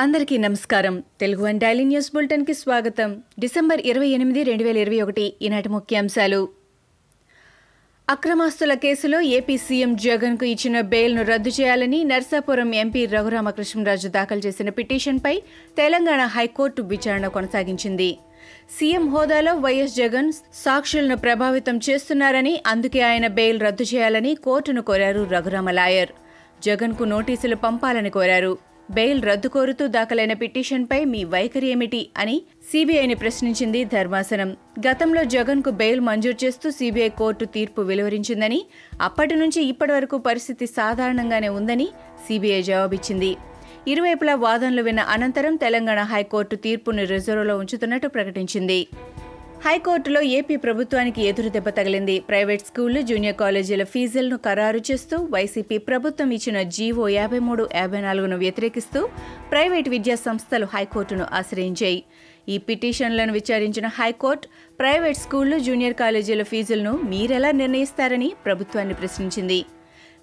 అందరికీ నమస్కారం. Telugu one daily news బులెటిన్కి స్వాగతం. డిసెంబర్ ఇరవై ఎనిమిది రెండు వేల ఇరవై ఒకటి ఈనాటి ముఖ్యాంశాలు. అక్రమాస్తుల కేసులో ఏపీ సీఎం జగన్కు ఇచ్చిన బెయిల్ను రద్దు చేయాలని నర్సాపురం ఎంపీ రఘురామకృష్ణరాజు దాఖలు చేసిన పిటిషన్పై తెలంగాణ హైకోర్టు విచారణ కొనసాగించింది. సీఎం హోదాలో వైఎస్ జగన్ సాక్షులను ప్రభావితం చేస్తున్నారని అందుకే ఆయన బెయిల్ రద్దు చేయాలని కోర్టును కోరారు రఘురామ లాయర్. జగన్కు నోటీసులు పంపాలని కోరారు. బెయిల్ రద్దు కోరుతూ దాఖలైన పిటిషన్పై మీ వైఖరి ఏమిటి అని సీబీఐని ప్రశ్నించింది ధర్మాసనం. గతంలో జగన్కు బెయిల్ మంజూరు చేస్తూ సీబీఐ కోర్టు తీర్పు వెలువరించిందని అప్పటి నుంచి ఇప్పటి వరకు పరిస్థితి సాధారణంగానే ఉందని సీబీఐ జవాబిచ్చింది. ఇరువైపులా వాదనలు విన్న అనంతరం తెలంగాణ హైకోర్టు తీర్పును రిజర్వ్లో ఉంచుతున్నట్టు ప్రకటించింది. హైకోర్టులో ఏపీ ప్రభుత్వానికి ఎదురు దెబ్బ తగిలింది. ప్రైవేట్ స్కూళ్ళు జూనియర్ కాలేజీల ఫీజులను ఖరారు చేస్తూ వైసీపీ ప్రభుత్వం ఇచ్చిన జీవో యాభై మూడు యాభై నాలుగును వ్యతిరేకిస్తూ ప్రైవేట్ విద్యా సంస్థలు హైకోర్టును ఆశ్రయించాయి. ఈ పిటిషన్లను విచారించిన హైకోర్టు ప్రైవేట్ స్కూళ్ళు జూనియర్ కాలేజీల ఫీజులను మీరెలా నిర్ణయిస్తారని ప్రభుత్వాన్ని ప్రశ్నించింది.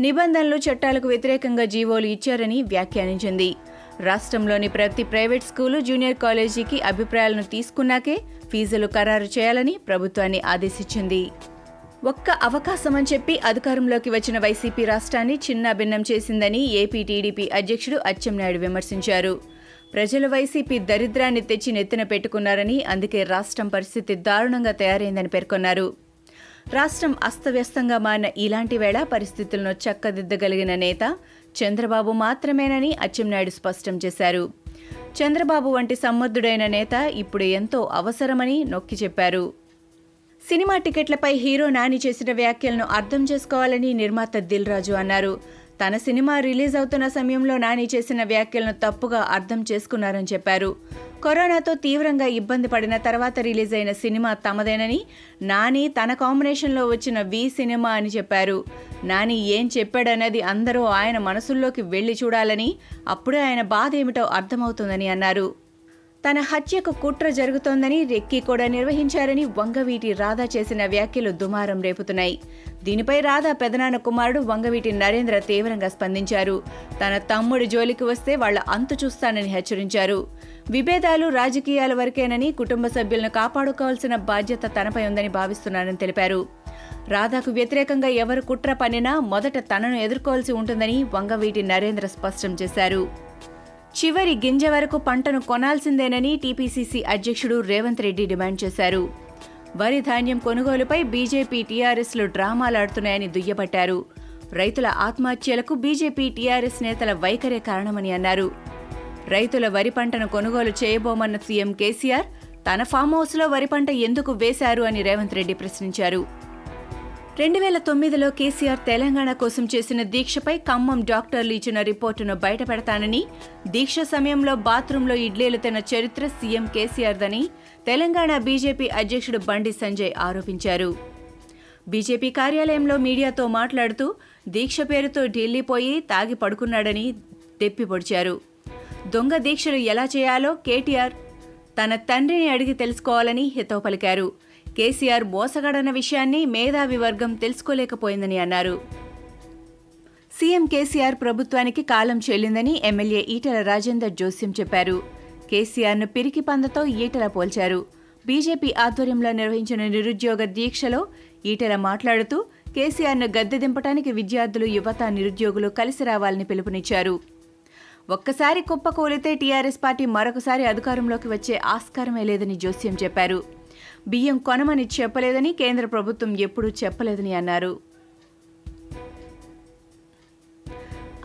నిబంధనలు చట్టాలకు వ్యతిరేకంగా జీవోలు ఇచ్చారని వ్యాఖ్యానించింది. రాష్ట్రంలోని ప్రతి ప్రైవేట్ స్కూలు జూనియర్ కాలేజీకి అభిప్రాయాలను తీసుకున్నాకే ఫీజులు ఖరారు చేయాలని ప్రభుత్వాన్ని ఆదేశించింది. ఒక్క అవకాశం అని చెప్పి అధికారంలోకి వచ్చిన వైసీపీ రాష్ట్రాన్ని చిన్నాభిన్నం చేసిందని ఏపీ టీడీపీ అధ్యక్షుడు అచ్చెన్నాయుడు విమర్శించారు. ప్రజలు వైసీపీ దరిద్రాన్ని తెచ్చి నెత్తిన పెట్టుకున్నారని అందుకే రాష్ట్రం పరిస్థితి దారుణంగా తయారైందని పేర్కొన్నారు. రాష్ట్రం అస్తవ్యస్తంగా మారిన ఇలాంటి వేళ పరిస్థితులను చక్కదిద్దగలిగిన నేత చంద్రబాబు మాత్రమేనని అచ్చెన్నాయుడు స్పష్టం చేశారు. చంద్రబాబు వంటి సమర్థుడైన నేత ఇప్పుడు ఎంతో అవసరమని నొక్కి చెప్పారు. సినిమా టికెట్లపై హీరో నాని చేసిన వ్యాఖ్యలను అర్థం చేసుకోవాలని నిర్మాత దిల్ రాజు అన్నారు. తన సినిమా రిలీజ్ అవుతున్న సమయంలో నాని చేసిన వ్యాఖ్యలను తప్పుగా అర్థం చేసుకున్నారని చెప్పారు. కరోనాతో తీవ్రంగా ఇబ్బంది పడిన తర్వాత రిలీజ్ అయిన సినిమా తమదేనని నాని తన కాంబినేషన్లో వచ్చిన వి సినిమా అని చెప్పారు. నాని ఏం చెప్పాడన్నది అందరూ ఆయన మనసుల్లోకి వెళ్ళి చూడాలని అప్పుడే ఆయన బాధ ఏమిటో అర్థమవుతుందని అన్నారు. తన హత్యకు కుట్ర జరుగుతోందని రెక్కి కూడా నిర్వహించారని వంగవీటి రాధా చేసిన వ్యాఖ్యలు దుమారం రేపుతున్నాయి. దీనిపై రాధా పెదనాన్న కుమారుడు వంగవీటి నరేంద్ర తీవ్రంగా స్పందించారు. తన తమ్ముడి జోలికి వస్తే వాళ్ళ అంతు చూస్తానని హెచ్చరించారు. విభేదాలు రాజకీయాల వరకేనని కుటుంబ సభ్యులను కాపాడుకోవాల్సిన బాధ్యత తనపై ఉందని భావిస్తున్నానని తెలిపారు. రాధాకు వ్యతిరేకంగా ఎవరు కుట్ర పనినా మొదట తనను ఎదుర్కోవాల్సి ఉంటుందని వంగవీటి నరేంద్ర స్పష్టం చేశారు. చివరి గింజ వరకు పంటను కొనాల్సిందేనని టీపీసీసీ అధ్యక్షుడు రేవంత్ రెడ్డి డిమాండ్ చేశారు. వరి ధాన్యం కొనుగోలుపై బీజేపీ టీఆర్ఎస్లు డ్రామాలాడుతున్నాయని దుయ్యబట్టారు. రైతుల ఆత్మహత్యలకు బీజేపీ టీఆర్ఎస్ నేతల వైఖరే కారణమని అన్నారు. రైతుల వరి పంటను కొనుగోలు చేయబోమన్న సీఎం కేసీఆర్ తన ఫామ్ హౌస్లో వరి పంట ఎందుకు వేశారు అని రేవంత్ రెడ్డి ప్రశ్నించారు. రెండు వేల తొమ్మిదిలో కేసీఆర్ తెలంగాణ కోసం చేసిన దీక్షపై ఖమ్మం డాక్టర్లు ఇచ్చిన రిపోర్టును బయటపెడతానని దీక్ష సమయంలో బాత్రూంలో ఇడ్లీలు తిన్న చరిత్ర సీఎం కేసీఆర్దని తెలంగాణ బీజేపీ అధ్యక్షుడు బండి సంజయ్ ఆరోపించారు. బీజేపీ కార్యాలయంలో మీడియాతో మాట్లాడుతూ దీక్ష పేరుతో ఢిల్లీ పోయి తాగి పడుకున్నాడని దెప్పిపొడిచారు దొంగ దీక్షలు ఎలా చేయాలో కేటీఆర్ తన తండ్రిని అడిగి తెలుసుకోవాలని హితవు పలికారు. కేసీఆర్ మోసగాడన్న విషయాన్ని మేధావి వర్గం తెలుసుకోలేకపోయిందని అన్నారు. సీఎం కేసీఆర్ ప్రభుత్వానికి కాలం చెల్లిందని ఎమ్మెల్యే ఈటల రాజేందర్ జోస్యం చెప్పారు. కేసీఆర్ను పిరికి పందతో ఈటల పోల్చారు. బీజేపీ ఆధ్వర్యంలో నిర్వహించిన నిరుద్యోగ దీక్షలో ఈటల మాట్లాడుతూ కేసీఆర్ను గద్దెదింపడానికి విద్యార్థులు యువత నిరుద్యోగులు కలిసి రావాలని పిలుపునిచ్చారు. ఒక్కసారి కుప్పకూలితే టీఆర్ఎస్ పార్టీ మరొకసారి అధికారంలోకి వచ్చే ఆస్కారమే లేదని జోస్యం చెప్పారు. బియ్యం కొనమని చెప్పలేదని కేంద్ర ప్రభుత్వం ఎప్పుడూ చెప్పలేదని అన్నారు.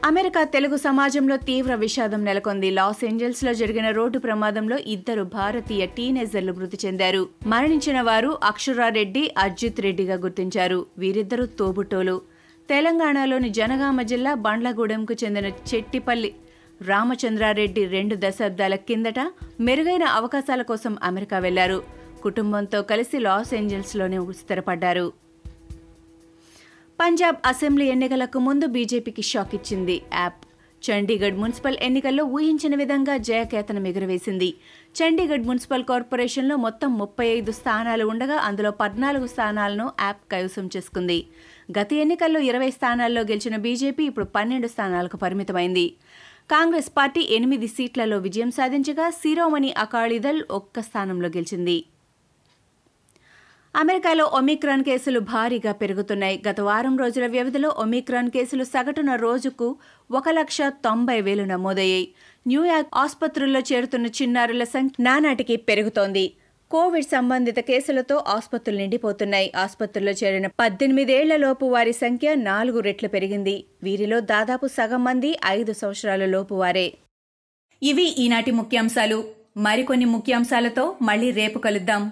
అమెరికా తెలుగు సమాజంలో తీవ్ర విషాదం నెలకొంది. లాస్ ఏంజల్స్లో జరిగిన రోడ్డు ప్రమాదంలో ఇద్దరు భారతీయ టీనేజర్లు మృతి చెందారు. మరణించిన వారు అక్షరారెడ్డి అర్జిత్ రెడ్డిగా గుర్తించారు. వీరిద్దరూ తోబుట్టోలు తెలంగాణలోని జనగామ జిల్లా బండ్లగూడెంకు చెందిన చెట్టిపల్లి రామచంద్రారెడ్డి రెండు దశాబ్దాల కిందట మెరుగైన అవకాశాల కోసం అమెరికా వెళ్ళారు. కుటుంబంతో కలిసి లాస్ ఏంజల్స్లోనే స్థిరపడ్డారు పంజాబ్ అసెంబ్లీ ఎన్నికలకు ముందు బీజేపీకి షాక్ ఇచ్చింది యాప్. చండీగఢ్ మున్సిపల్ ఎన్నికల్లో ఊహించిన విధంగా జయకేతనం ఎగురవేసింది. చండీగఢ్ మున్సిపల్ కార్పొరేషన్లో మొత్తం ముప్పై ఐదు స్థానాలు ఉండగా అందులో పద్నాలుగు స్థానాలను యాప్ కైవసం చేసుకుంది. గత ఎన్నికల్లో ఇరవై స్థానాల్లో గెలిచిన బీజేపీ ఇప్పుడు పన్నెండు స్థానాలకు పరిమితమైంది. కాంగ్రెస్ పార్టీ ఎనిమిది సీట్లలో విజయం సాధించగా శిరోమణి అకాళీదళ్ ఒక్క స్థానంలో గెలిచింది. అమెరికాలో ఒమిక్రాన్ కేసులు భారీగా పెరుగుతున్నాయి. గత వారం రోజుల వ్యవధిలో ఒమిక్రాన్ కేసులు సగటున రోజుకు ఒక లక్ష తొంభై వేలు నమోదయ్యాయి. న్యూయార్క్ ఆసుపత్రుల్లో చేరుతున్న చిన్నారుల సంఖ్య నానాటికి పెరుగుతోంది. కోవిడ్ సంబంధిత కేసులతో ఆసుపత్రులు నిండిపోతున్నాయి. ఆసుపత్రుల్లో చేరిన పద్దెనిమిదేళ్ళలోపు వారి సంఖ్య నాలుగు రెట్లు పెరిగింది. వీరిలో దాదాపు సగం మంది ఐదు సంవత్సరాల లోపు వారే. ఇవి ఈనాటి ముఖ్యాంశాలు. మరికొన్ని ముఖ్యాంశాలతో మళ్ళీ రేపు కలుద్దాం.